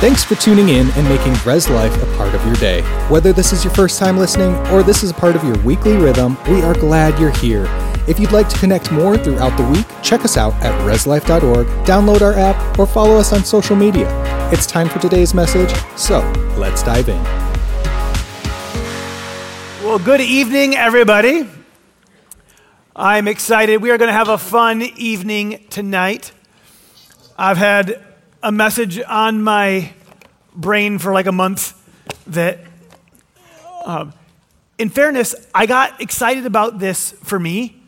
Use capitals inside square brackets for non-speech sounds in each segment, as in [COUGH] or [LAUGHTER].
Thanks for tuning in and making Res Life a part of your day. Whether this is your first time listening or this is a part of your weekly rhythm, we are glad you're here. If you'd like to connect more throughout the week, check us out at reslife.org, download our app, or follow us on social media. It's time for today's message, so let's dive in. Well, good evening, everybody. I'm excited. We are going to have a fun evening tonight. I've had a message on my brain for like a month that, um, in fairness, I got excited about this for me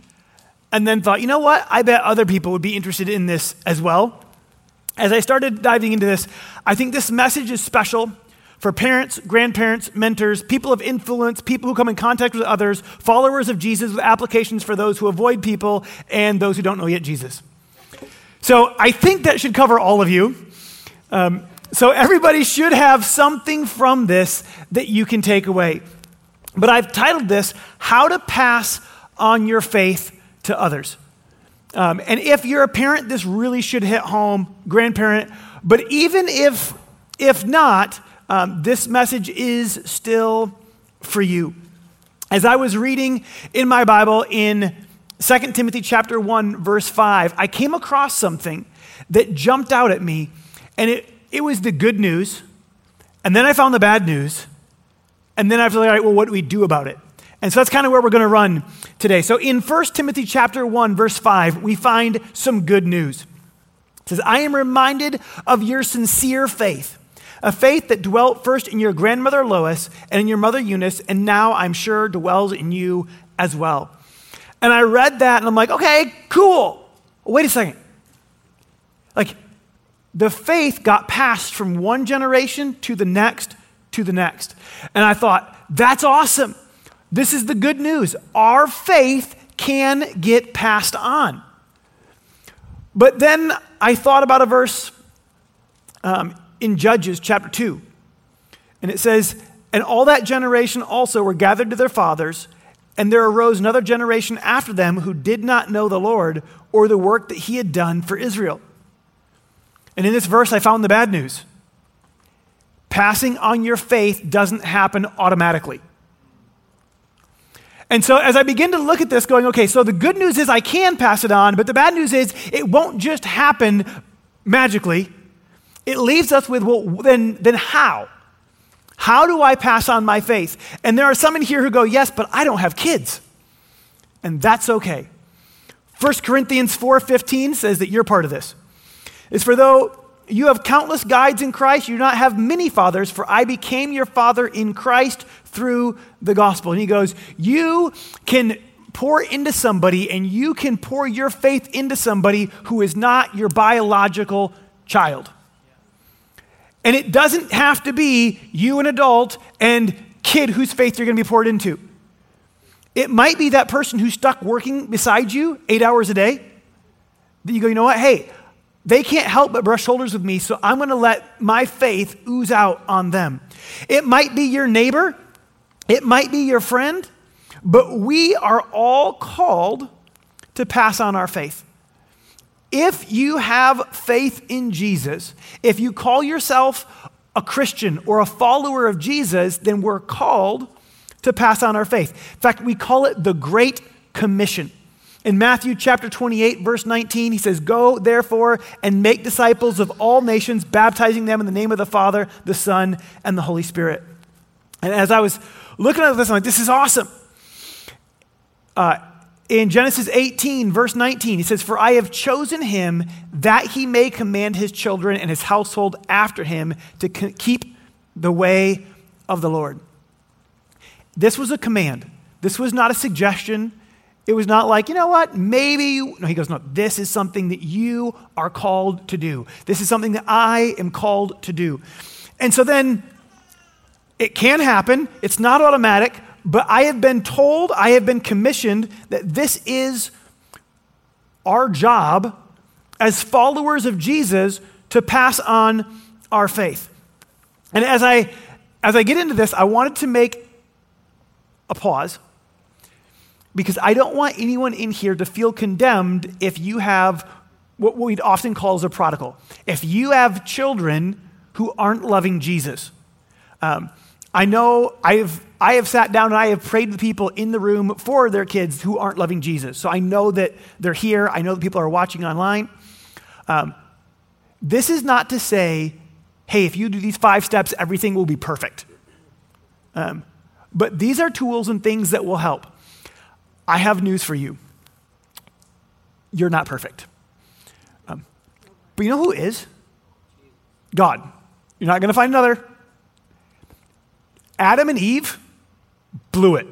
and then thought, you know what? I bet other people would be interested in this as well. As I started diving into this, I think this message is special for parents, grandparents, mentors, people of influence, people who come in contact with others, followers of Jesus with applications for those who avoid people and those who don't know yet Jesus. So I think that should cover all of you. Um, so everybody should have something from this that you can take away. But I've titled this, How to Pass on Your Faith to Others. Um, and if you're a parent, this really should hit home, grandparent. But even if, if not, um, this message is still for you. As I was reading in my Bible in 2 Timothy chapter 1 verse 5, I came across something that jumped out at me and it, it was the good news. And then I found the bad news. And then I was like, all right, well, what do we do about it? And so that's kind of where we're going to run today. So in 1 Timothy chapter 1 verse 5, we find some good news. It says, "I am reminded of your sincere faith, a faith that dwelt first in your grandmother Lois and in your mother Eunice, and now I'm sure dwells in you as well." And I read that and I'm like, "Okay, cool. Wait a second. Like the faith got passed from one generation to the next to the next. And I thought, that's awesome. This is the good news. Our faith can get passed on. But then I thought about a verse um, in Judges chapter 2. And it says, And all that generation also were gathered to their fathers, and there arose another generation after them who did not know the Lord or the work that he had done for Israel. And in this verse, I found the bad news. Passing on your faith doesn't happen automatically. And so, as I begin to look at this, going, okay, so the good news is I can pass it on, but the bad news is it won't just happen magically. It leaves us with, well, then, then how? How do I pass on my faith? And there are some in here who go, yes, but I don't have kids. And that's okay. 1 Corinthians 4:15 says that you're part of this is for though you have countless guides in Christ, you do not have many fathers, for I became your father in Christ through the gospel. And he goes, You can pour into somebody and you can pour your faith into somebody who is not your biological child. And it doesn't have to be you, an adult, and kid whose faith you're going to be poured into. It might be that person who's stuck working beside you eight hours a day that you go, you know what? Hey, they can't help but brush shoulders with me, so I'm going to let my faith ooze out on them. It might be your neighbor, it might be your friend, but we are all called to pass on our faith. If you have faith in Jesus, if you call yourself a Christian or a follower of Jesus, then we're called to pass on our faith. In fact, we call it the Great Commission. In Matthew chapter 28, verse 19, he says, Go therefore and make disciples of all nations, baptizing them in the name of the Father, the Son, and the Holy Spirit. And as I was looking at this, I'm like, this is awesome. Uh, in Genesis 18, verse 19, he says, For I have chosen him that he may command his children and his household after him to keep the way of the Lord. This was a command. This was not a suggestion. It was not like, you know what, maybe you. No, he goes, no, this is something that you are called to do. This is something that I am called to do. And so then it can happen, it's not automatic, but I have been told, I have been commissioned that this is our job as followers of Jesus to pass on our faith. And as I as I get into this, I wanted to make a pause because I don't want anyone in here to feel condemned if you have what we'd often call as a prodigal. If you have children who aren't loving Jesus. Um, I know I've, I have sat down and I have prayed with people in the room for their kids who aren't loving Jesus. So I know that they're here. I know that people are watching online. Um, this is not to say, hey, if you do these five steps, everything will be perfect. Um, but these are tools and things that will help. I have news for you. You're not perfect. Um, but you know who is? God. You're not going to find another. Adam and Eve blew it.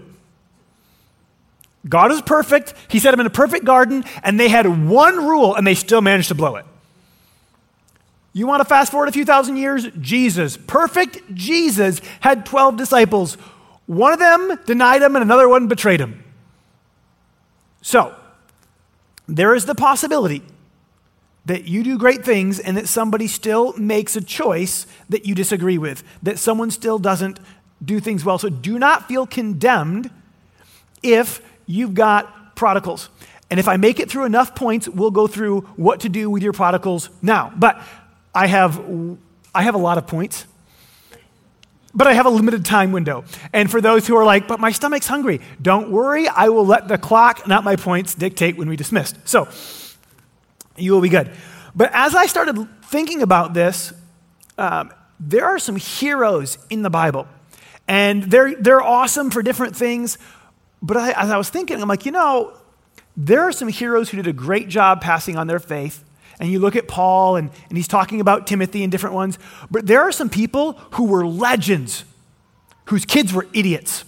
God is perfect. He set them in a perfect garden, and they had one rule, and they still managed to blow it. You want to fast forward a few thousand years? Jesus, perfect Jesus, had 12 disciples. One of them denied him, and another one betrayed him. So, there is the possibility that you do great things and that somebody still makes a choice that you disagree with, that someone still doesn't do things well. So do not feel condemned if you've got prodigals. And if I make it through enough points, we'll go through what to do with your prodigals now. But I have, I have a lot of points, but I have a limited time window. And for those who are like, but my stomach's hungry, don't worry, I will let the clock, not my points, dictate when we dismissed. So you will be good. But as I started thinking about this, um, there are some heroes in the Bible. And they're, they're awesome for different things. But I, as I was thinking, I'm like, you know, there are some heroes who did a great job passing on their faith. And you look at Paul, and, and he's talking about Timothy and different ones. But there are some people who were legends, whose kids were idiots.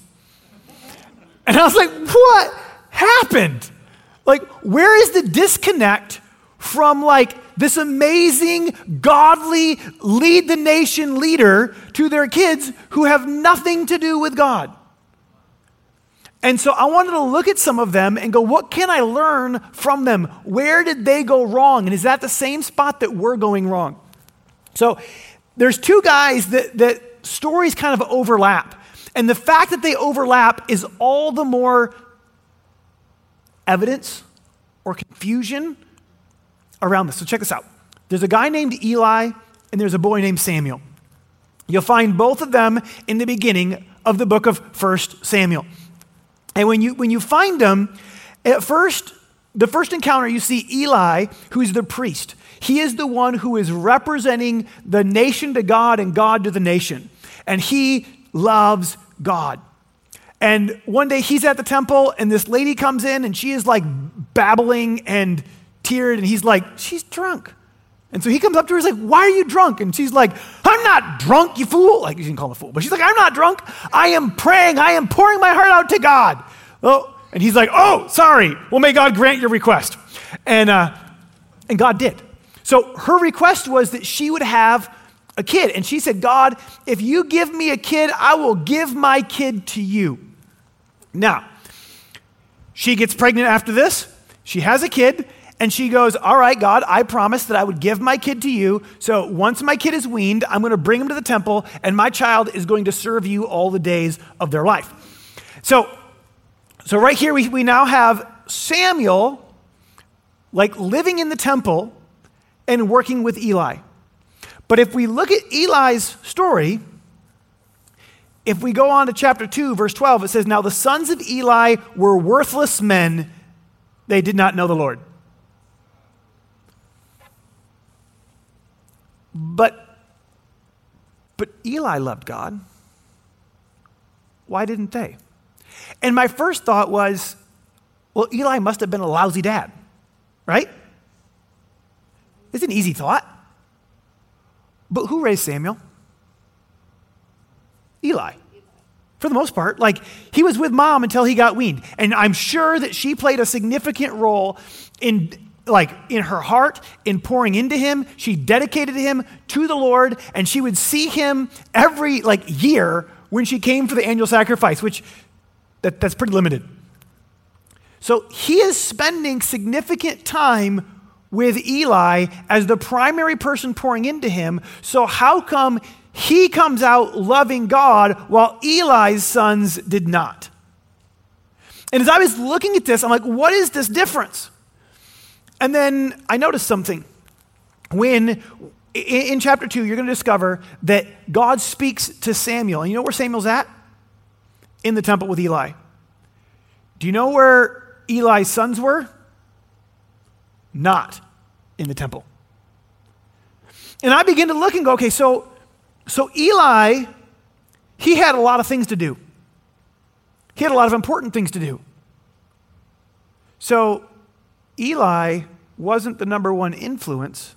And I was like, what happened? Like, where is the disconnect from like this amazing, godly, lead the nation leader to their kids who have nothing to do with God. And so I wanted to look at some of them and go, what can I learn from them? Where did they go wrong? And is that the same spot that we're going wrong? So there's two guys that, that stories kind of overlap. And the fact that they overlap is all the more evidence or confusion around this. So check this out. There's a guy named Eli, and there's a boy named Samuel. You'll find both of them in the beginning of the book of First Samuel. And when you, when you find them, at first, the first encounter, you see Eli, who's the priest. He is the one who is representing the nation to God and God to the nation. And he loves God. And one day he's at the temple, and this lady comes in, and she is like babbling and teared, and he's like, She's drunk. And so he comes up to her, he's like, Why are you drunk? And she's like, I'm not drunk, you fool. Like, you can call him a fool, but she's like, I'm not drunk. I am praying. I am pouring my heart out to God. Oh, and he's like, Oh, sorry. Well, may God grant your request. And, uh, and God did. So her request was that she would have a kid. And she said, God, if you give me a kid, I will give my kid to you. Now, she gets pregnant after this. She has a kid. And she goes, All right, God, I promised that I would give my kid to you. So once my kid is weaned, I'm going to bring him to the temple, and my child is going to serve you all the days of their life. So, so right here, we, we now have Samuel, like living in the temple and working with Eli. But if we look at Eli's story, if we go on to chapter 2, verse 12, it says, Now the sons of Eli were worthless men, they did not know the Lord. But, but Eli loved God. Why didn't they? And my first thought was, well, Eli must have been a lousy dad, right? It's an easy thought. But who raised Samuel? Eli. For the most part, like he was with mom until he got weaned. And I'm sure that she played a significant role in like in her heart in pouring into him she dedicated him to the lord and she would see him every like year when she came for the annual sacrifice which that, that's pretty limited. So he is spending significant time with eli as the primary person pouring into him. So how come he comes out loving god while eli's sons did not? And as i was looking at this i'm like what is this difference and then I noticed something. When, in, chapter 2, you're going to discover that God speaks to Samuel. And you know where Samuel's at? In the temple with Eli. Do you know where Eli's sons were? Not in the temple. And I begin to look and go, okay, so, so Eli, he had a lot of things to do. He had a lot of important things to do. So Eli wasn't the number one influence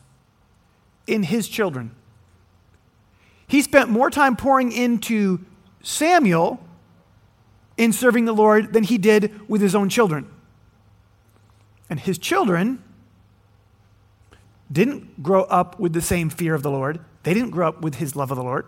in his children. He spent more time pouring into Samuel in serving the Lord than he did with his own children. And his children didn't grow up with the same fear of the Lord, they didn't grow up with his love of the Lord.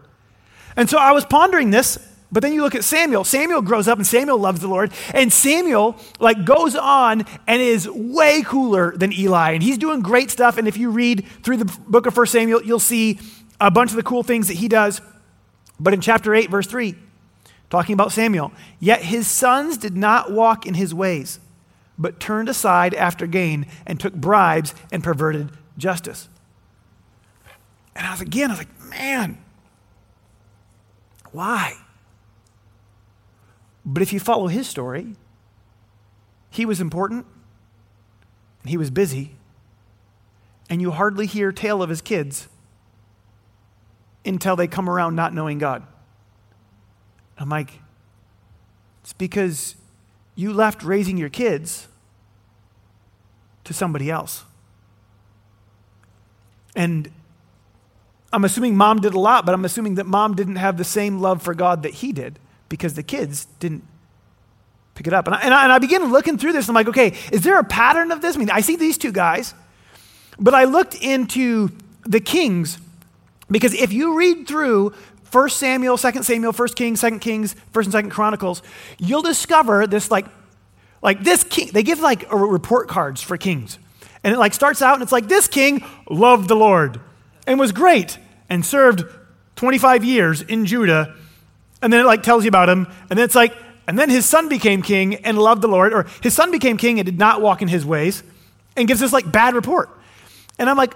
And so I was pondering this but then you look at Samuel. Samuel grows up and Samuel loves the Lord. And Samuel like goes on and is way cooler than Eli. And he's doing great stuff. And if you read through the book of 1 Samuel, you'll see a bunch of the cool things that he does. But in chapter 8, verse 3, talking about Samuel, yet his sons did not walk in his ways, but turned aside after gain and took bribes and perverted justice. And I was again, I was like, man, why? But if you follow his story, he was important, he was busy, and you hardly hear tale of his kids until they come around not knowing God. I'm like, it's because you left raising your kids to somebody else. And I'm assuming mom did a lot, but I'm assuming that mom didn't have the same love for God that he did because the kids didn't pick it up. And I, and I, and I begin looking through this. I'm like, okay, is there a pattern of this? I mean, I see these two guys, but I looked into the kings because if you read through 1 Samuel, 2 Samuel, 1 Kings, 2 Kings, 1 and 2 Chronicles, you'll discover this like, like this king, they give like report cards for kings. And it like starts out and it's like, this king loved the Lord and was great and served 25 years in Judah and then it like tells you about him, and then it's like, and then his son became king and loved the Lord, or his son became king and did not walk in his ways, and gives this like bad report. And I'm like,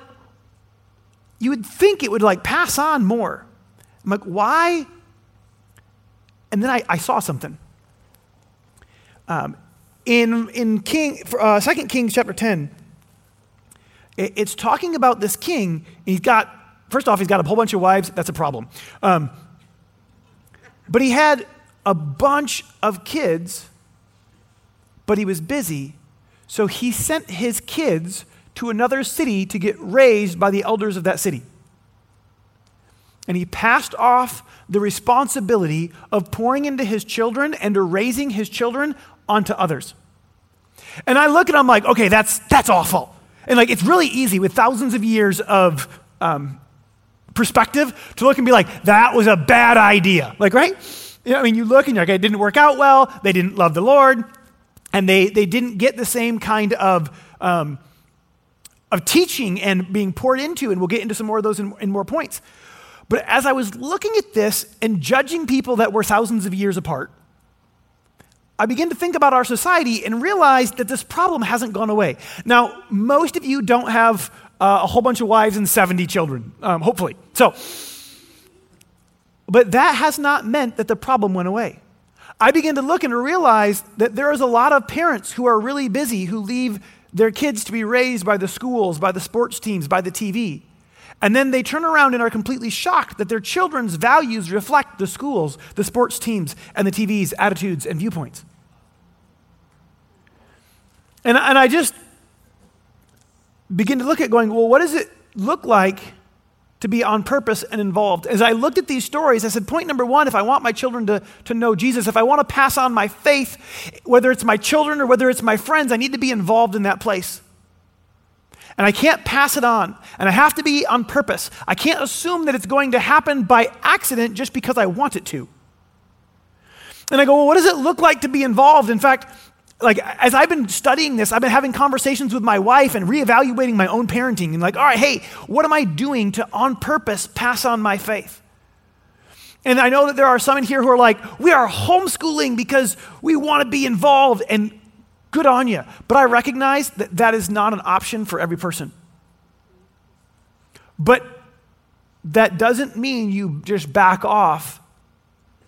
you would think it would like pass on more. I'm like, why? And then I, I saw something. Um, in in King, uh, 2 Kings chapter 10, it, it's talking about this king. He's got, first off, he's got a whole bunch of wives. That's a problem. Um, but he had a bunch of kids, but he was busy. So he sent his kids to another city to get raised by the elders of that city. And he passed off the responsibility of pouring into his children and to raising his children onto others. And I look and I'm like, okay, that's, that's awful. And like, it's really easy with thousands of years of um, perspective to look and be like, that was a bad idea. Like, right? You know, I mean, you look and you're like, it didn't work out well. They didn't love the Lord. And they, they didn't get the same kind of, um, of teaching and being poured into. And we'll get into some more of those in, in more points. But as I was looking at this and judging people that were thousands of years apart, I began to think about our society and realized that this problem hasn't gone away. Now, most of you don't have uh, a whole bunch of wives and 70 children, um, hopefully. So, but that has not meant that the problem went away. I began to look and realize that there is a lot of parents who are really busy who leave their kids to be raised by the schools, by the sports teams, by the TV. And then they turn around and are completely shocked that their children's values reflect the schools, the sports teams, and the TV's attitudes and viewpoints. And, and I just begin to look at going, well, what does it look like to be on purpose and involved? As I looked at these stories, I said, point number one, if I want my children to, to know Jesus, if I want to pass on my faith, whether it's my children or whether it's my friends, I need to be involved in that place. And I can't pass it on. And I have to be on purpose. I can't assume that it's going to happen by accident just because I want it to. And I go, well, what does it look like to be involved? In fact, like as I've been studying this, I've been having conversations with my wife and reevaluating my own parenting and like, all right, hey, what am I doing to on purpose pass on my faith? And I know that there are some in here who are like, we are homeschooling because we want to be involved and good on you. But I recognize that that is not an option for every person. But that doesn't mean you just back off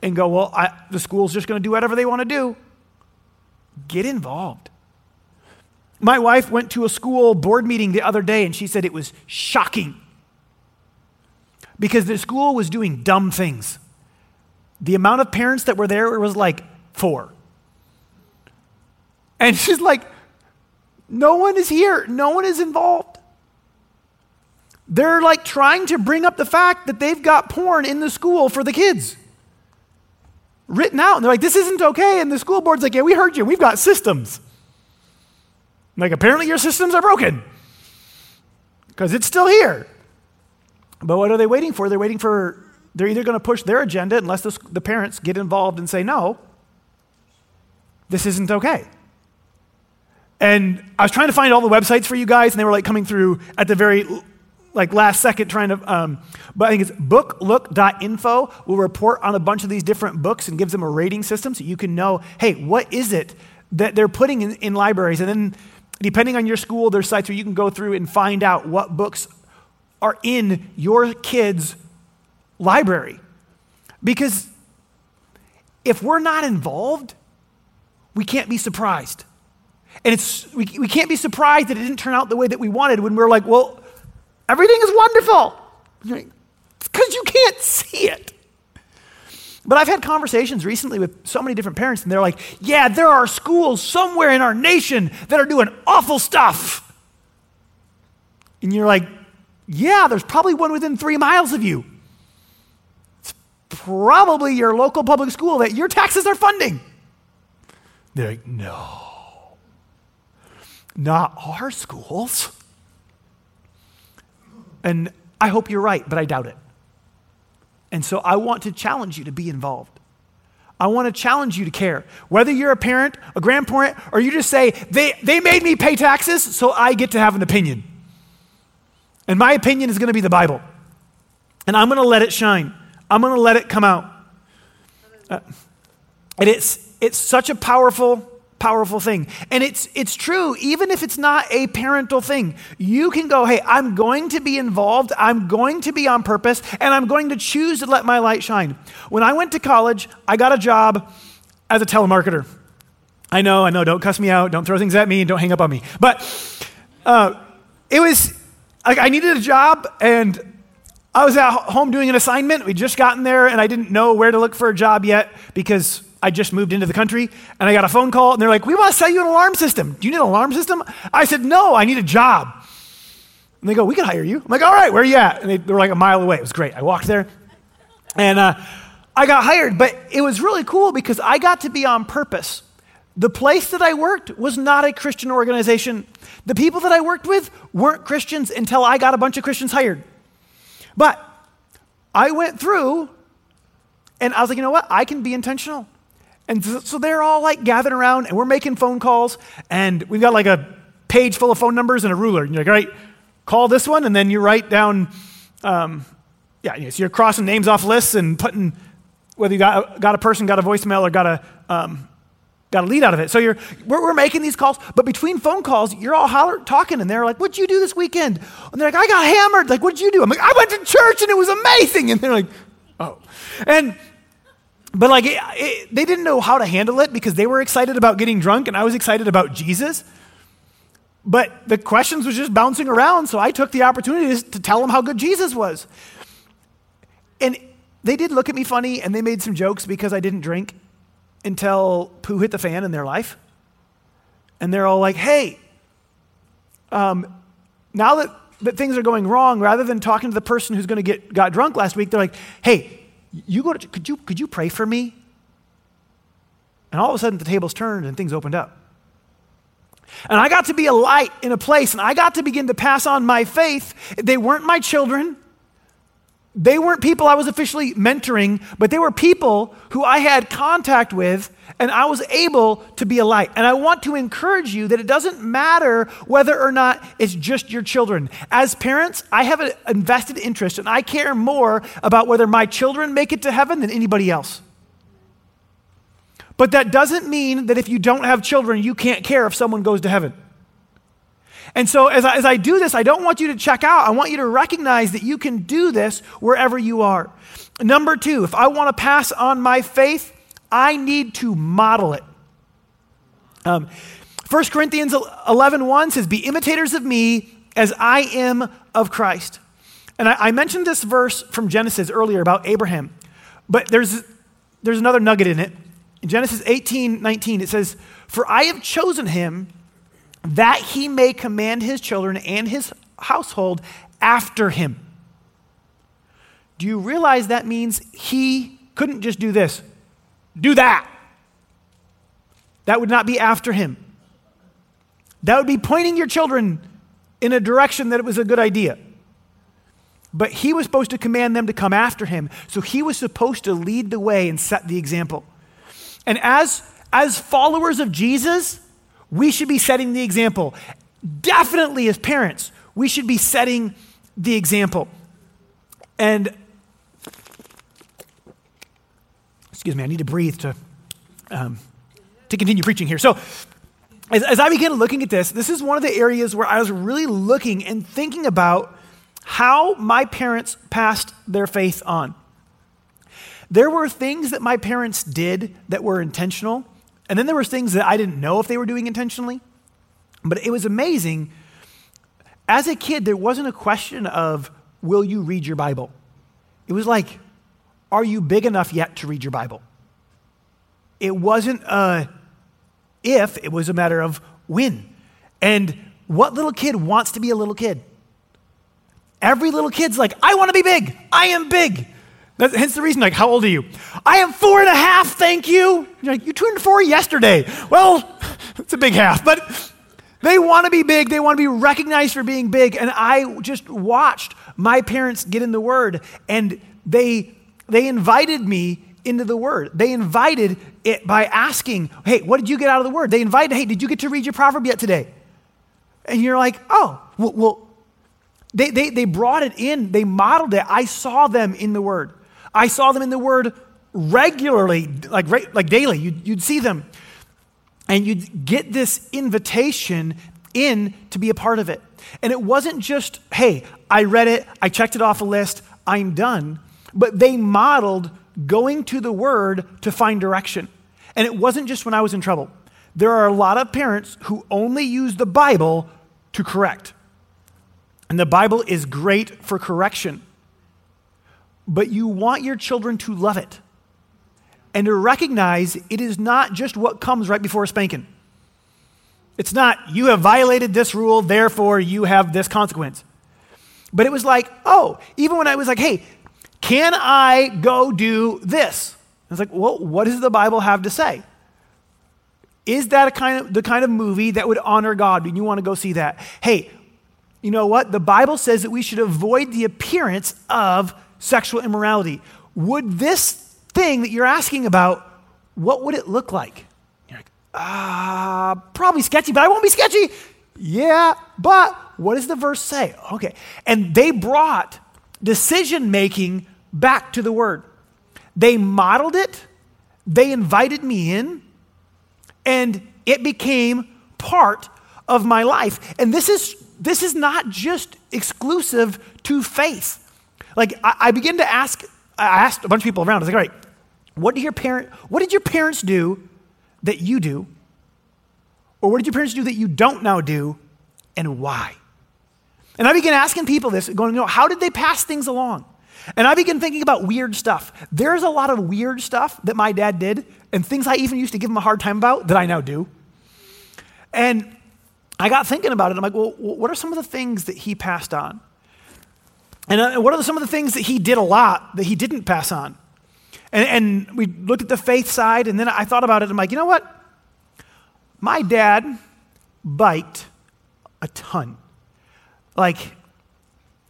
and go, well, I, the school's just going to do whatever they want to do. Get involved. My wife went to a school board meeting the other day and she said it was shocking because the school was doing dumb things. The amount of parents that were there was like four. And she's like, no one is here, no one is involved. They're like trying to bring up the fact that they've got porn in the school for the kids written out. And they're like, this isn't okay. And the school board's like, yeah, we heard you. We've got systems. Like, apparently your systems are broken because it's still here. But what are they waiting for? They're waiting for, they're either going to push their agenda unless the, the parents get involved and say, no, this isn't okay. And I was trying to find all the websites for you guys, and they were like coming through at the very like last second trying to um, but i think it's booklook.info will report on a bunch of these different books and gives them a rating system so you can know hey what is it that they're putting in, in libraries? And then depending on your school there's sites where you can go through and find out what books are in your kids library. Because if we're not involved we can't be surprised. And it's we, we can't be surprised that it didn't turn out the way that we wanted when we're like well Everything is wonderful. Because you can't see it. But I've had conversations recently with so many different parents, and they're like, yeah, there are schools somewhere in our nation that are doing awful stuff. And you're like, yeah, there's probably one within three miles of you. It's probably your local public school that your taxes are funding. They're like, no, not our schools. And I hope you're right, but I doubt it. And so I want to challenge you to be involved. I want to challenge you to care. Whether you're a parent, a grandparent, or you just say, they, they made me pay taxes, so I get to have an opinion. And my opinion is going to be the Bible. And I'm going to let it shine. I'm going to let it come out. Uh, and it's, it's such a powerful powerful thing. And it's, it's true, even if it's not a parental thing. You can go, hey, I'm going to be involved, I'm going to be on purpose, and I'm going to choose to let my light shine. When I went to college, I got a job as a telemarketer. I know, I know, don't cuss me out, don't throw things at me, and don't hang up on me. But uh, it was like I needed a job, and I was at home doing an assignment. We'd just gotten there, and I didn't know where to look for a job yet because I just moved into the country and I got a phone call and they're like, We want to sell you an alarm system. Do you need an alarm system? I said, No, I need a job. And they go, We can hire you. I'm like, All right, where are you at? And they, they were like a mile away. It was great. I walked there and uh, I got hired, but it was really cool because I got to be on purpose. The place that I worked was not a Christian organization. The people that I worked with weren't Christians until I got a bunch of Christians hired. But I went through and I was like, you know what? I can be intentional. And so they're all like gathered around and we're making phone calls and we've got like a page full of phone numbers and a ruler. And you're like, all right, call this one. And then you write down, um, yeah, so you're crossing names off lists and putting whether you got, got a person, got a voicemail, or got a, um, got a lead out of it. So you're, we're, we're, making these calls, but between phone calls, you're all holler, talking, and they're like, what'd you do this weekend? And they're like, I got hammered. Like, what'd you do? I'm like, I went to church and it was amazing. And they're like, oh. And but like, it, it, they didn't know how to handle it because they were excited about getting drunk and I was excited about Jesus. But the questions was just bouncing around, so I took the opportunity to tell them how good Jesus was. And they did look at me funny and they made some jokes because I didn't drink until poo hit the fan in their life. And they're all like, hey, um, now that, that things are going wrong, rather than talking to the person who's going to get got drunk last week, they're like, hey, you go to, could you, could you pray for me? And all of a sudden, the tables turned and things opened up. And I got to be a light in a place, and I got to begin to pass on my faith. They weren't my children, they weren't people I was officially mentoring, but they were people who I had contact with, and I was able to be a light. And I want to encourage you that it doesn't matter whether or not it's just your children. As parents, I have an invested interest, and I care more about whether my children make it to heaven than anybody else. But that doesn't mean that if you don't have children, you can't care if someone goes to heaven. And so, as I, as I do this, I don't want you to check out. I want you to recognize that you can do this wherever you are. Number two, if I want to pass on my faith, I need to model it. Um, 1 Corinthians 11 1 says, Be imitators of me as I am of Christ. And I, I mentioned this verse from Genesis earlier about Abraham, but there's, there's another nugget in it. In Genesis 18 19, it says, For I have chosen him that he may command his children and his household after him. Do you realize that means he couldn't just do this? Do that. That would not be after him. That would be pointing your children in a direction that it was a good idea. But he was supposed to command them to come after him. So he was supposed to lead the way and set the example. And as, as followers of Jesus, we should be setting the example. Definitely, as parents, we should be setting the example. And, excuse me, I need to breathe to, um, to continue preaching here. So, as, as I began looking at this, this is one of the areas where I was really looking and thinking about how my parents passed their faith on. There were things that my parents did that were intentional, and then there were things that I didn't know if they were doing intentionally. But it was amazing. As a kid, there wasn't a question of, will you read your Bible? It was like, are you big enough yet to read your Bible? It wasn't a if, it was a matter of when. And what little kid wants to be a little kid? Every little kid's like, I want to be big. I am big. That's, hence the reason, like, how old are you? I am four and a half, thank you. You're like, you turned four yesterday. Well, [LAUGHS] it's a big half, but they want to be big. They want to be recognized for being big. And I just watched my parents get in the Word, and they, they invited me into the Word. They invited it by asking, hey, what did you get out of the Word? They invited, hey, did you get to read your proverb yet today? And you're like, oh, well, well they, they, they brought it in, they modeled it. I saw them in the Word. I saw them in the Word regularly, like, like daily. You'd, you'd see them. And you'd get this invitation in to be a part of it. And it wasn't just, hey, I read it, I checked it off a list, I'm done. But they modeled going to the Word to find direction. And it wasn't just when I was in trouble. There are a lot of parents who only use the Bible to correct. And the Bible is great for correction but you want your children to love it and to recognize it is not just what comes right before a spanking. It's not, you have violated this rule, therefore you have this consequence. But it was like, oh, even when I was like, hey, can I go do this? I was like, well, what does the Bible have to say? Is that a kind of the kind of movie that would honor God and you want to go see that? Hey, you know what? The Bible says that we should avoid the appearance of sexual immorality. Would this thing that you're asking about, what would it look like? You're like, ah, uh, probably sketchy, but I won't be sketchy. Yeah, but what does the verse say? Okay. And they brought decision making back to the word. They modeled it, they invited me in, and it became part of my life. And this is this is not just exclusive to faith. Like, I, I begin to ask, I asked a bunch of people around, I was like, all right, what did your parent, what did your parents do that you do? Or what did your parents do that you don't now do, and why? And I began asking people this, going, you know, how did they pass things along? And I began thinking about weird stuff. There's a lot of weird stuff that my dad did, and things I even used to give him a hard time about that I now do. And I got thinking about it. I'm like, well, what are some of the things that he passed on? And uh, what are some of the things that he did a lot that he didn't pass on? And, and we looked at the faith side, and then I thought about it. I'm like, you know what? My dad biked a ton. Like,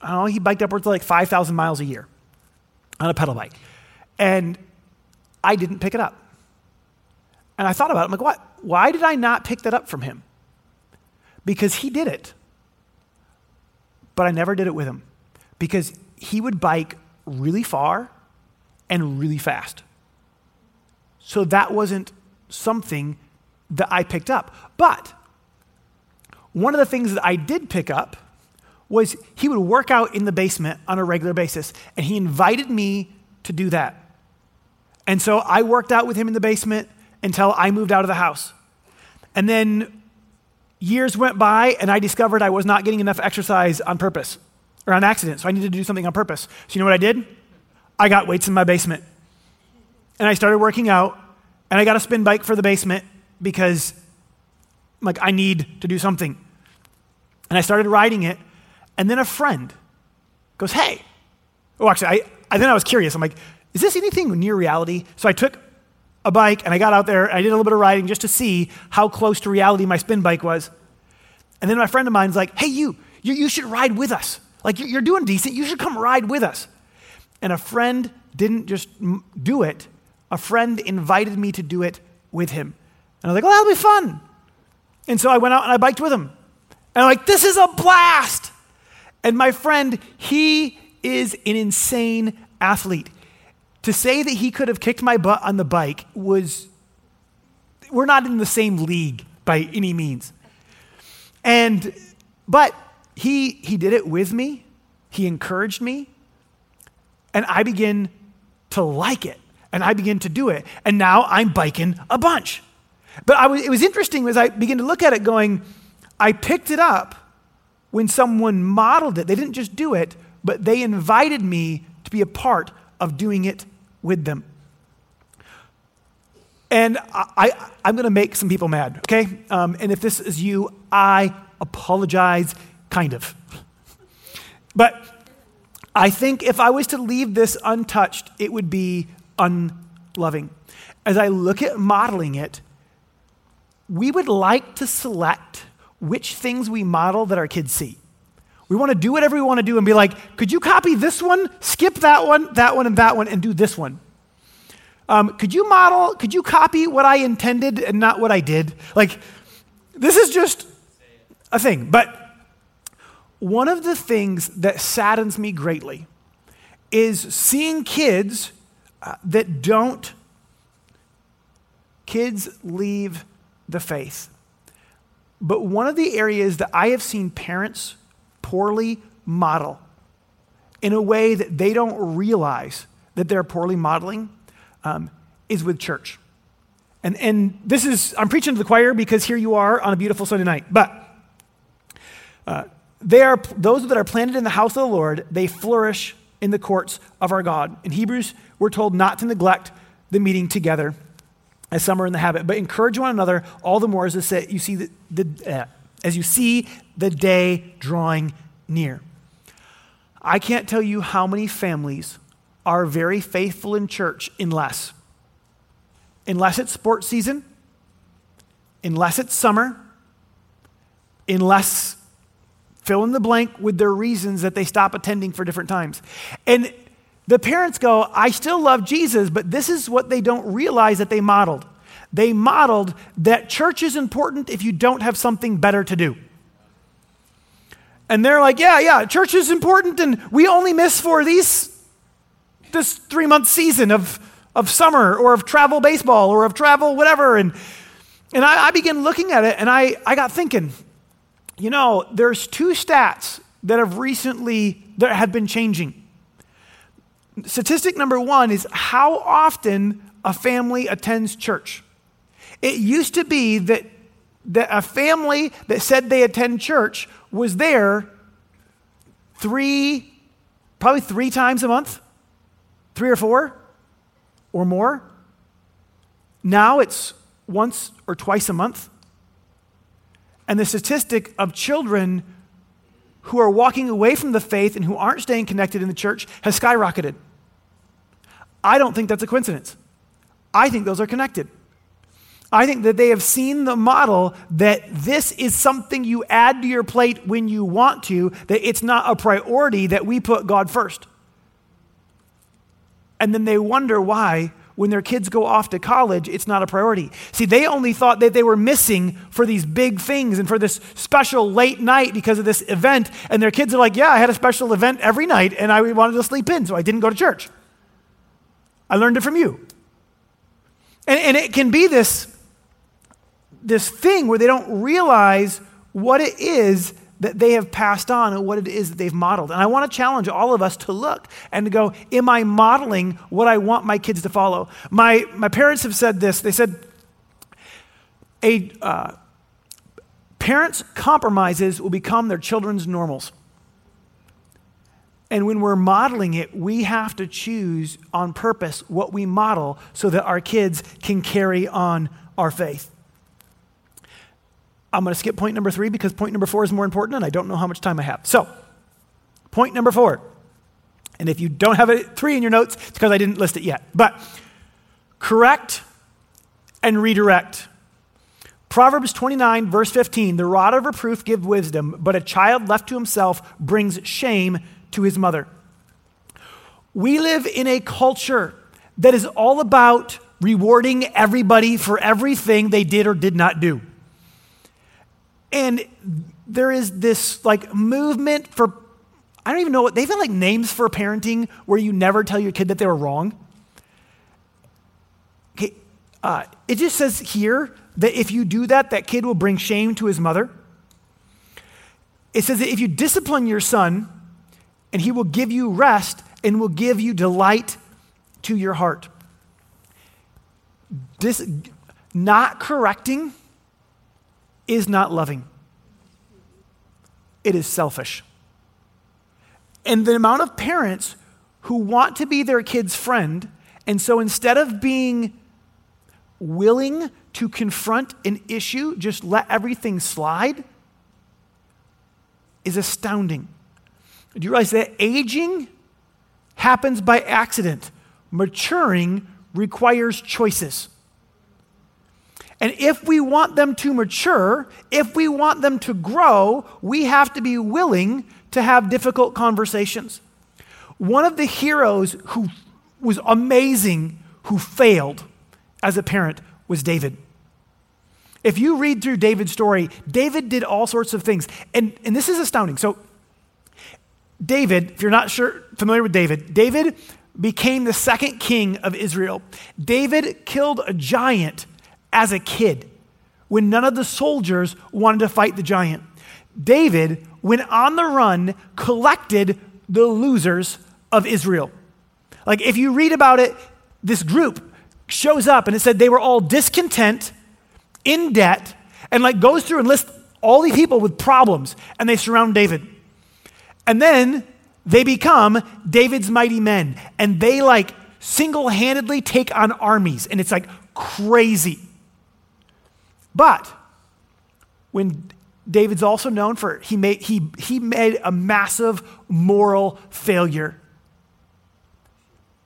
I don't know, he biked upwards of like 5,000 miles a year on a pedal bike. And I didn't pick it up. And I thought about it. I'm like, what? Why did I not pick that up from him? Because he did it, but I never did it with him because he would bike really far and really fast. So that wasn't something that I picked up. But one of the things that I did pick up was he would work out in the basement on a regular basis, and he invited me to do that. And so I worked out with him in the basement until I moved out of the house. And then years went by, and I discovered I was not getting enough exercise on purpose or on accident, so I needed to do something on purpose. So you know what I did? I got weights in my basement. And I started working out, and I got a spin bike for the basement because like I need to do something. And I started riding it, and then a friend goes, Hey. Oh, actually, I, I then I was curious. I'm like, is this anything near reality? So I took a bike and I got out there I did a little bit of riding just to see how close to reality my spin bike was. And then my friend of mine's like, hey, you, you, you should ride with us. Like, you're, doing decent. You should come ride with us. And a friend didn't just do it, a friend invited me to do it with him. And I was like, well, that'll be fun. And so I went out and I biked with him. And I'm like, this is a blast. And my friend, he is an insane athlete. To say that he could have kicked my butt on the bike was, we're not in the same league by any means. And, but he, he did it with me, he encouraged me, and I begin to like it, and I begin to do it. And now I'm biking a bunch. But I was, it was interesting as I began to look at it, going, I picked it up when someone modeled it. They didn't just do it, but they invited me to be a part of doing it with them. And I, I, am going to make some people mad, okay? Um, and if this is you, I apologize, kind of. But I think if I was to leave this untouched, it would be unloving. As I look at modeling it, we would like to select which things we model that our kids see. We want to do whatever we want to do and be like, could you copy this one, skip that one, that one, and that one, and do this one? Um, could you model, could you copy what I intended and not what I did? Like, this is just a thing. But one of the things that saddens me greatly is seeing kids uh, that don't, kids leave the faith. But one of the areas that I have seen parents poorly model in a way that they don't realize that they're poorly modeling um, is with church. And, and this is, I'm preaching to the choir because here you are on a beautiful Sunday night. But uh, they are, those that are planted in the house of the Lord, they flourish in the courts of our God. In Hebrews, we're told not to neglect the meeting together as some are in the habit, but encourage one another all the more as you see the, the uh, as you see the day drawing near. I can't tell you how many families are very faithful in church unless unless it's sports season, unless it's summer, unless fill in the blank with their reasons that they stop attending for different times. And the parents go, I still love Jesus, but this is what they don't realize that they modeled. They modeled that church is important if you don't have something better to do. And they're like, yeah, yeah, church is important, and we only miss for these this three month season of, of summer or of travel baseball or of travel whatever. And and I, I began looking at it and I, I got thinking, you know, there's two stats that have recently that have been changing. Statistic number one is how often a family attends church. It used to be that, that a family that said they attend church was there three, probably three times a month, three or four or more. Now it's once or twice a month. And the statistic of children who are walking away from the faith and who aren't staying connected in the church has skyrocketed. I don't think that's a coincidence. I think those are connected. I think that they have seen the model that this is something you add to your plate when you want to, that it's not a priority, that we put God first. And then they wonder why, when their kids go off to college, it's not a priority. See, they only thought that they were missing for these big things and for this special late night because of this event. And their kids are like, Yeah, I had a special event every night and I wanted to sleep in, so I didn't go to church. I learned it from you. And, and it can be this, this thing where they don't realize what it is that they have passed on and what it is that they've modeled. And I want to challenge all of us to look and to go, Am I modeling what I want my kids to follow? My, my parents have said this. They said, a, uh, Parents' compromises will become their children's normals. And when we're modeling it, we have to choose on purpose what we model so that our kids can carry on our faith. I'm going to skip point number three because point number four is more important and I don't know how much time I have. So, point number four. And if you don't have it three in your notes, it's because I didn't list it yet. But correct and redirect. Proverbs 29, verse 15 the rod of reproof gives wisdom, but a child left to himself brings shame to his mother. We live in a culture that is all about rewarding everybody for everything they did or did not do. And there is this like movement for, I don't even know what, they've like names for parenting where you never tell your kid that they were wrong. Okay, uh, it just says here that if you do that, that kid will bring shame to his mother. It says that if you discipline your son, and he will give you rest and will give you delight to your heart. Dis- not correcting is not loving, it is selfish. And the amount of parents who want to be their kid's friend, and so instead of being willing to confront an issue, just let everything slide, is astounding. Do you realize that aging happens by accident? Maturing requires choices. And if we want them to mature, if we want them to grow, we have to be willing to have difficult conversations. One of the heroes who was amazing, who failed as a parent, was David. If you read through David's story, David did all sorts of things. And, and this is astounding. So, David, if you're not sure, familiar with David, David became the second king of Israel. David killed a giant as a kid when none of the soldiers wanted to fight the giant. David, when on the run, collected the losers of Israel. Like if you read about it, this group shows up and it said they were all discontent, in debt, and like goes through and lists all these people with problems and they surround David. And then they become David's mighty men. And they like single handedly take on armies. And it's like crazy. But when David's also known for, he made, he, he made a massive moral failure.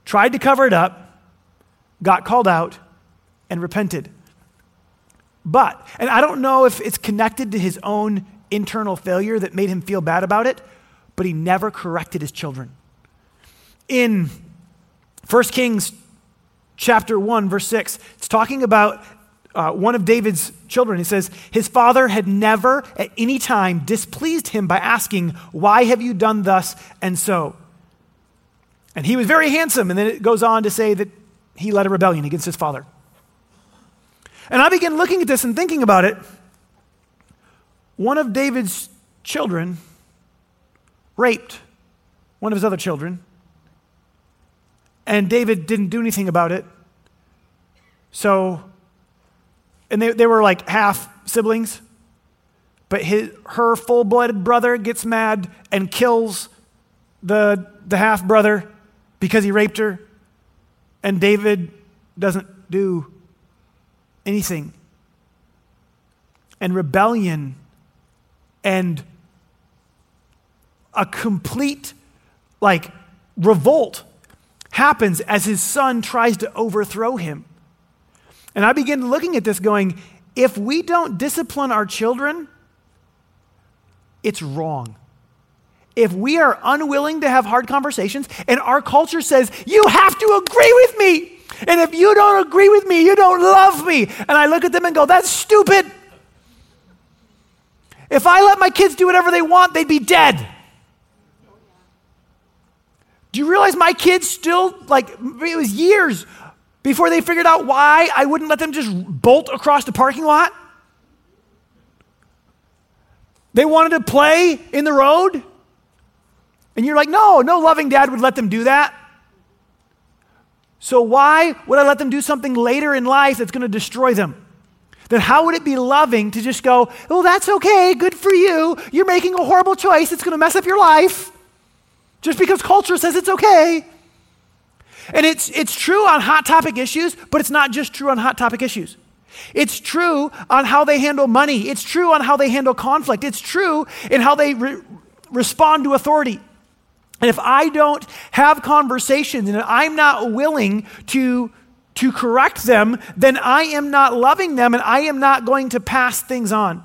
Tried to cover it up, got called out, and repented. But, and I don't know if it's connected to his own internal failure that made him feel bad about it, but he never corrected his children. In 1 Kings chapter 1, verse 6, it's talking about uh, one of David's children. He says, His father had never at any time displeased him by asking, Why have you done thus and so? And he was very handsome. And then it goes on to say that he led a rebellion against his father. And I began looking at this and thinking about it. One of David's children raped one of his other children, and David didn't do anything about it. So, and they, they were like half siblings, but his, her full blooded brother gets mad and kills the, the half brother because he raped her, and David doesn't do anything. And rebellion and a complete, like, revolt happens as his son tries to overthrow him. And I begin looking at this going, if we don't discipline our children, it's wrong. If we are unwilling to have hard conversations and our culture says, you have to agree with me, and if you don't agree with me, you don't love me, and I look at them and go, that's stupid. If I let my kids do whatever they want, they'd be dead. Do you realize my kids still, like, it was years before they figured out why I wouldn't let them just bolt across the parking lot? They wanted to play in the road. And you're like, no, no loving dad would let them do that. So why would I let them do something later in life that's going to destroy them? Then how would it be loving to just go, well, that's okay, good for you. You're making a horrible choice, it's going to mess up your life. Just because culture says it's okay. And it's, it's true on hot topic issues, but it's not just true on hot topic issues. It's true on how they handle money. It's true on how they handle conflict. It's true in how they re- respond to authority. And if I don't have conversations and I'm not willing to, to correct them, then I am not loving them and I am not going to pass things on.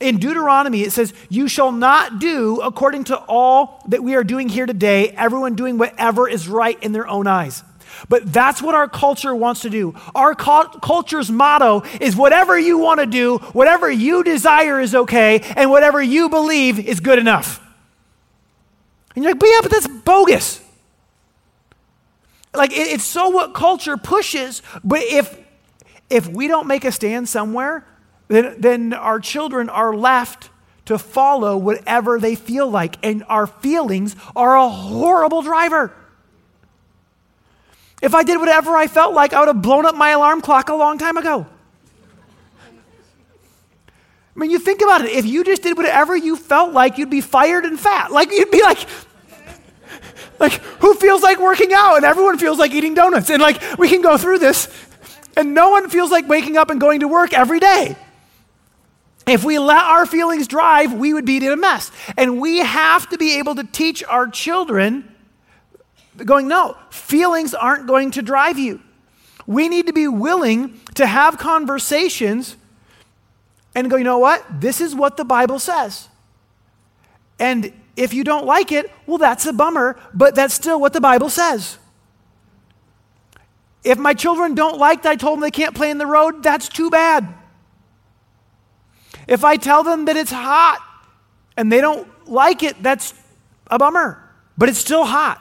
In Deuteronomy, it says, You shall not do according to all that we are doing here today, everyone doing whatever is right in their own eyes. But that's what our culture wants to do. Our culture's motto is whatever you want to do, whatever you desire is okay, and whatever you believe is good enough. And you're like, but yeah, but that's bogus. Like, it, it's so what culture pushes, but if, if we don't make a stand somewhere, then, then our children are left to follow whatever they feel like. And our feelings are a horrible driver. If I did whatever I felt like, I would have blown up my alarm clock a long time ago. I mean, you think about it. If you just did whatever you felt like, you'd be fired and fat. Like, you'd be like, like, who feels like working out? And everyone feels like eating donuts. And like, we can go through this, and no one feels like waking up and going to work every day. If we let our feelings drive, we would be in a mess. And we have to be able to teach our children going, no, feelings aren't going to drive you. We need to be willing to have conversations and go, you know what? This is what the Bible says. And if you don't like it, well, that's a bummer, but that's still what the Bible says. If my children don't like that I told them they can't play in the road, that's too bad. If I tell them that it's hot and they don't like it, that's a bummer, but it's still hot.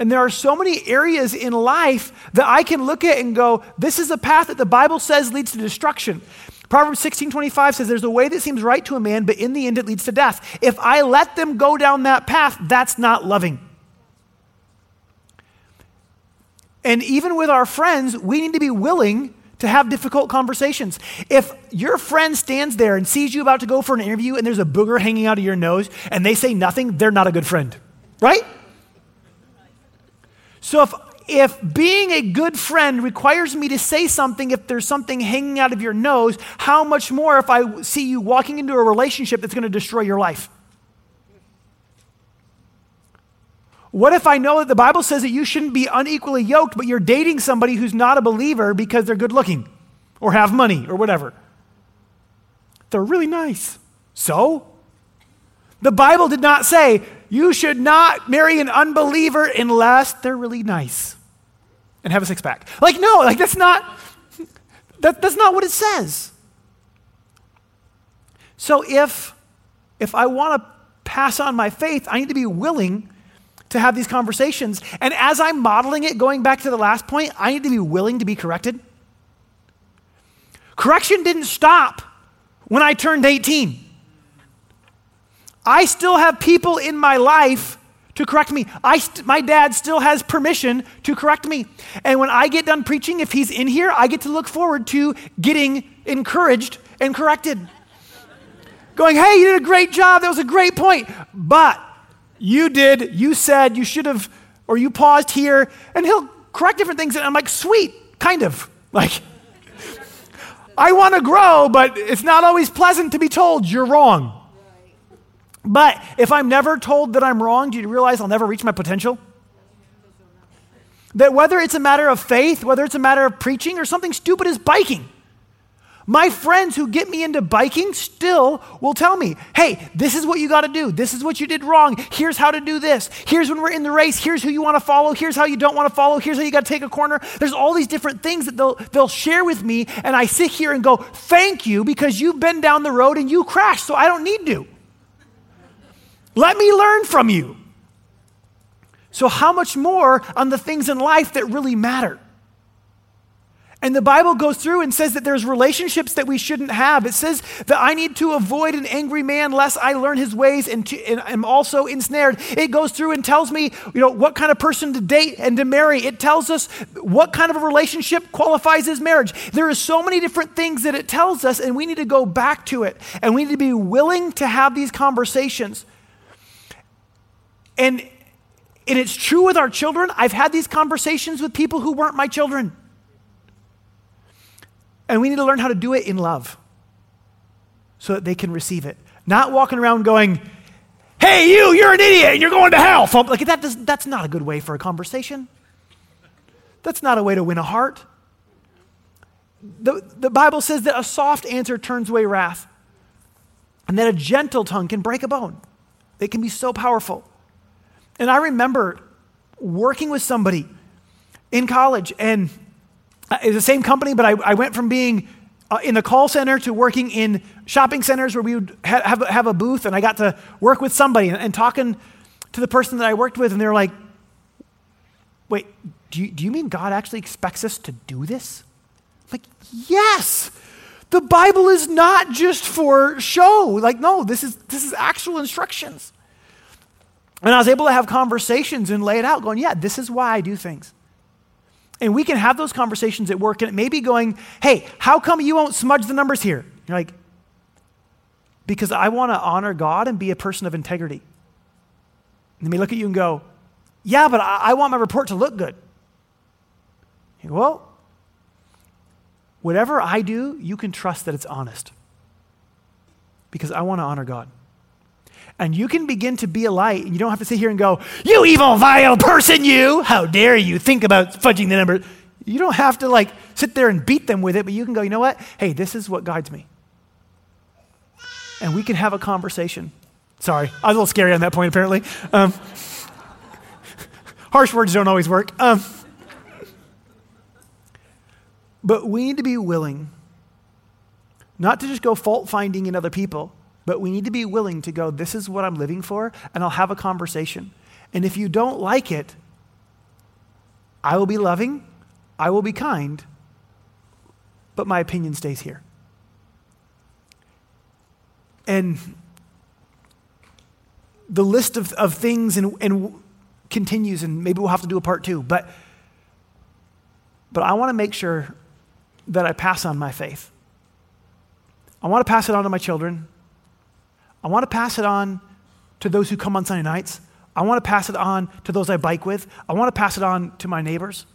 And there are so many areas in life that I can look at and go, this is a path that the Bible says leads to destruction. Proverbs 16 25 says, There's a way that seems right to a man, but in the end it leads to death. If I let them go down that path, that's not loving. And even with our friends, we need to be willing to have difficult conversations. If your friend stands there and sees you about to go for an interview and there's a booger hanging out of your nose and they say nothing, they're not a good friend, right? So if if being a good friend requires me to say something if there's something hanging out of your nose, how much more if I see you walking into a relationship that's going to destroy your life? What if I know that the Bible says that you shouldn't be unequally yoked, but you're dating somebody who's not a believer because they're good looking or have money or whatever? They're really nice. So? The Bible did not say you should not marry an unbeliever unless they're really nice and have a six pack. Like, no, like that's not that, that's not what it says. So if if I want to pass on my faith, I need to be willing to have these conversations. And as I'm modeling it, going back to the last point, I need to be willing to be corrected. Correction didn't stop when I turned 18. I still have people in my life to correct me. St- my dad still has permission to correct me. And when I get done preaching, if he's in here, I get to look forward to getting encouraged and corrected. Going, hey, you did a great job. That was a great point. But you did, you said, you should have, or you paused here. And he'll correct different things. And I'm like, sweet, kind of. Like, [LAUGHS] I want to grow, but it's not always pleasant to be told you're wrong. But if I'm never told that I'm wrong, do you realize I'll never reach my potential? That whether it's a matter of faith, whether it's a matter of preaching, or something stupid as biking, my friends who get me into biking still will tell me, hey, this is what you got to do. This is what you did wrong. Here's how to do this. Here's when we're in the race. Here's who you want to follow. Here's how you don't want to follow. Here's how you got to take a corner. There's all these different things that they'll, they'll share with me. And I sit here and go, thank you because you've been down the road and you crashed, so I don't need to. Let me learn from you. So, how much more on the things in life that really matter? And the Bible goes through and says that there's relationships that we shouldn't have. It says that I need to avoid an angry man lest I learn his ways and, to, and am also ensnared. It goes through and tells me, you know, what kind of person to date and to marry. It tells us what kind of a relationship qualifies as marriage. There are so many different things that it tells us, and we need to go back to it. And we need to be willing to have these conversations. And, and it's true with our children. I've had these conversations with people who weren't my children. And we need to learn how to do it in love so that they can receive it. Not walking around going, hey, you, you're an idiot and you're going to hell. Like that does, that's not a good way for a conversation. That's not a way to win a heart. The, the Bible says that a soft answer turns away wrath, and that a gentle tongue can break a bone. They can be so powerful. And I remember working with somebody in college, and it's the same company, but I, I went from being uh, in the call center to working in shopping centers where we would ha- have, have a booth, and I got to work with somebody and, and talking to the person that I worked with, and they're like, wait, do you, do you mean God actually expects us to do this? I'm like, yes. The Bible is not just for show. Like, no, this is, this is actual instructions. And I was able to have conversations and lay it out, going, yeah, this is why I do things. And we can have those conversations at work, and it may be going, hey, how come you won't smudge the numbers here? You're like, because I want to honor God and be a person of integrity. And they may look at you and go, yeah, but I, I want my report to look good. Go, well, whatever I do, you can trust that it's honest because I want to honor God. And you can begin to be a light, and you don't have to sit here and go, You evil, vile person, you! How dare you think about fudging the numbers? You don't have to like sit there and beat them with it, but you can go, You know what? Hey, this is what guides me. And we can have a conversation. Sorry, I was a little scary on that point, apparently. Um, harsh words don't always work. Um, but we need to be willing not to just go fault finding in other people, but we need to be willing to go, this is what I'm living for, and I'll have a conversation. And if you don't like it, I will be loving, I will be kind, but my opinion stays here. And the list of, of things and, and continues, and maybe we'll have to do a part two, but, but I want to make sure that I pass on my faith. I want to pass it on to my children. I want to pass it on to those who come on Sunday nights. I want to pass it on to those I bike with. I want to pass it on to my neighbors.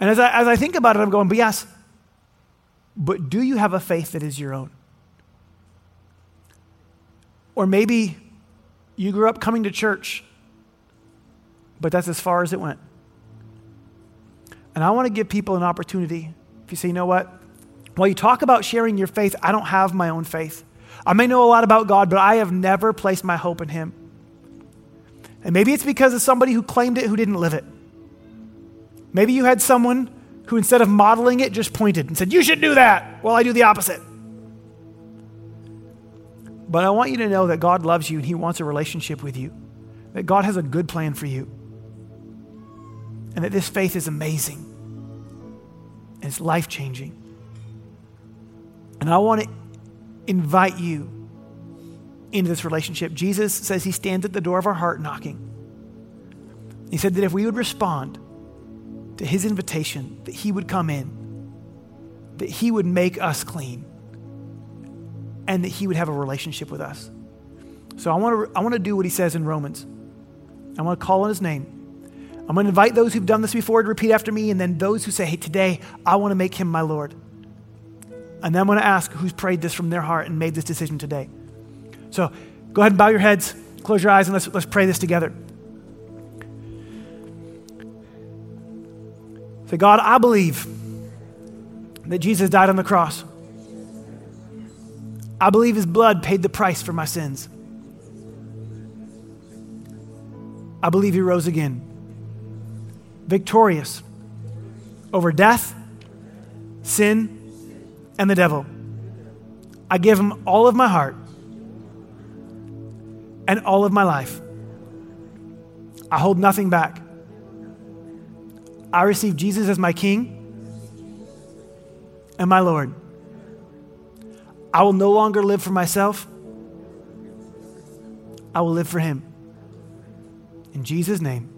And as I, as I think about it, I'm going, but yes, but do you have a faith that is your own? Or maybe you grew up coming to church, but that's as far as it went. And I want to give people an opportunity. If you say, you know what? While you talk about sharing your faith, I don't have my own faith. I may know a lot about God, but I have never placed my hope in Him. And maybe it's because of somebody who claimed it who didn't live it. Maybe you had someone who, instead of modeling it, just pointed and said, You should do that. Well, I do the opposite. But I want you to know that God loves you and He wants a relationship with you, that God has a good plan for you, and that this faith is amazing and it's life changing. And I want to invite you into this relationship. Jesus says he stands at the door of our heart knocking. He said that if we would respond to his invitation, that he would come in, that he would make us clean, and that he would have a relationship with us. So I want to I want to do what he says in Romans. I want to call on his name. I'm going to invite those who've done this before to repeat after me, and then those who say, hey, today I want to make him my Lord. And then I'm going to ask who's prayed this from their heart and made this decision today. So go ahead and bow your heads, close your eyes, and let's, let's pray this together. Say, God, I believe that Jesus died on the cross. I believe his blood paid the price for my sins. I believe he rose again, victorious over death, sin, and the devil. I give him all of my heart and all of my life. I hold nothing back. I receive Jesus as my King and my Lord. I will no longer live for myself, I will live for Him. In Jesus' name,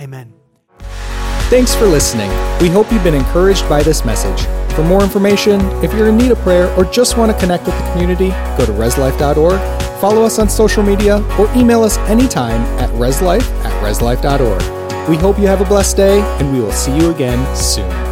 amen. Thanks for listening. We hope you've been encouraged by this message. For more information, if you're in need of prayer or just want to connect with the community, go to reslife.org, follow us on social media, or email us anytime at reslife at reslife.org. We hope you have a blessed day, and we will see you again soon.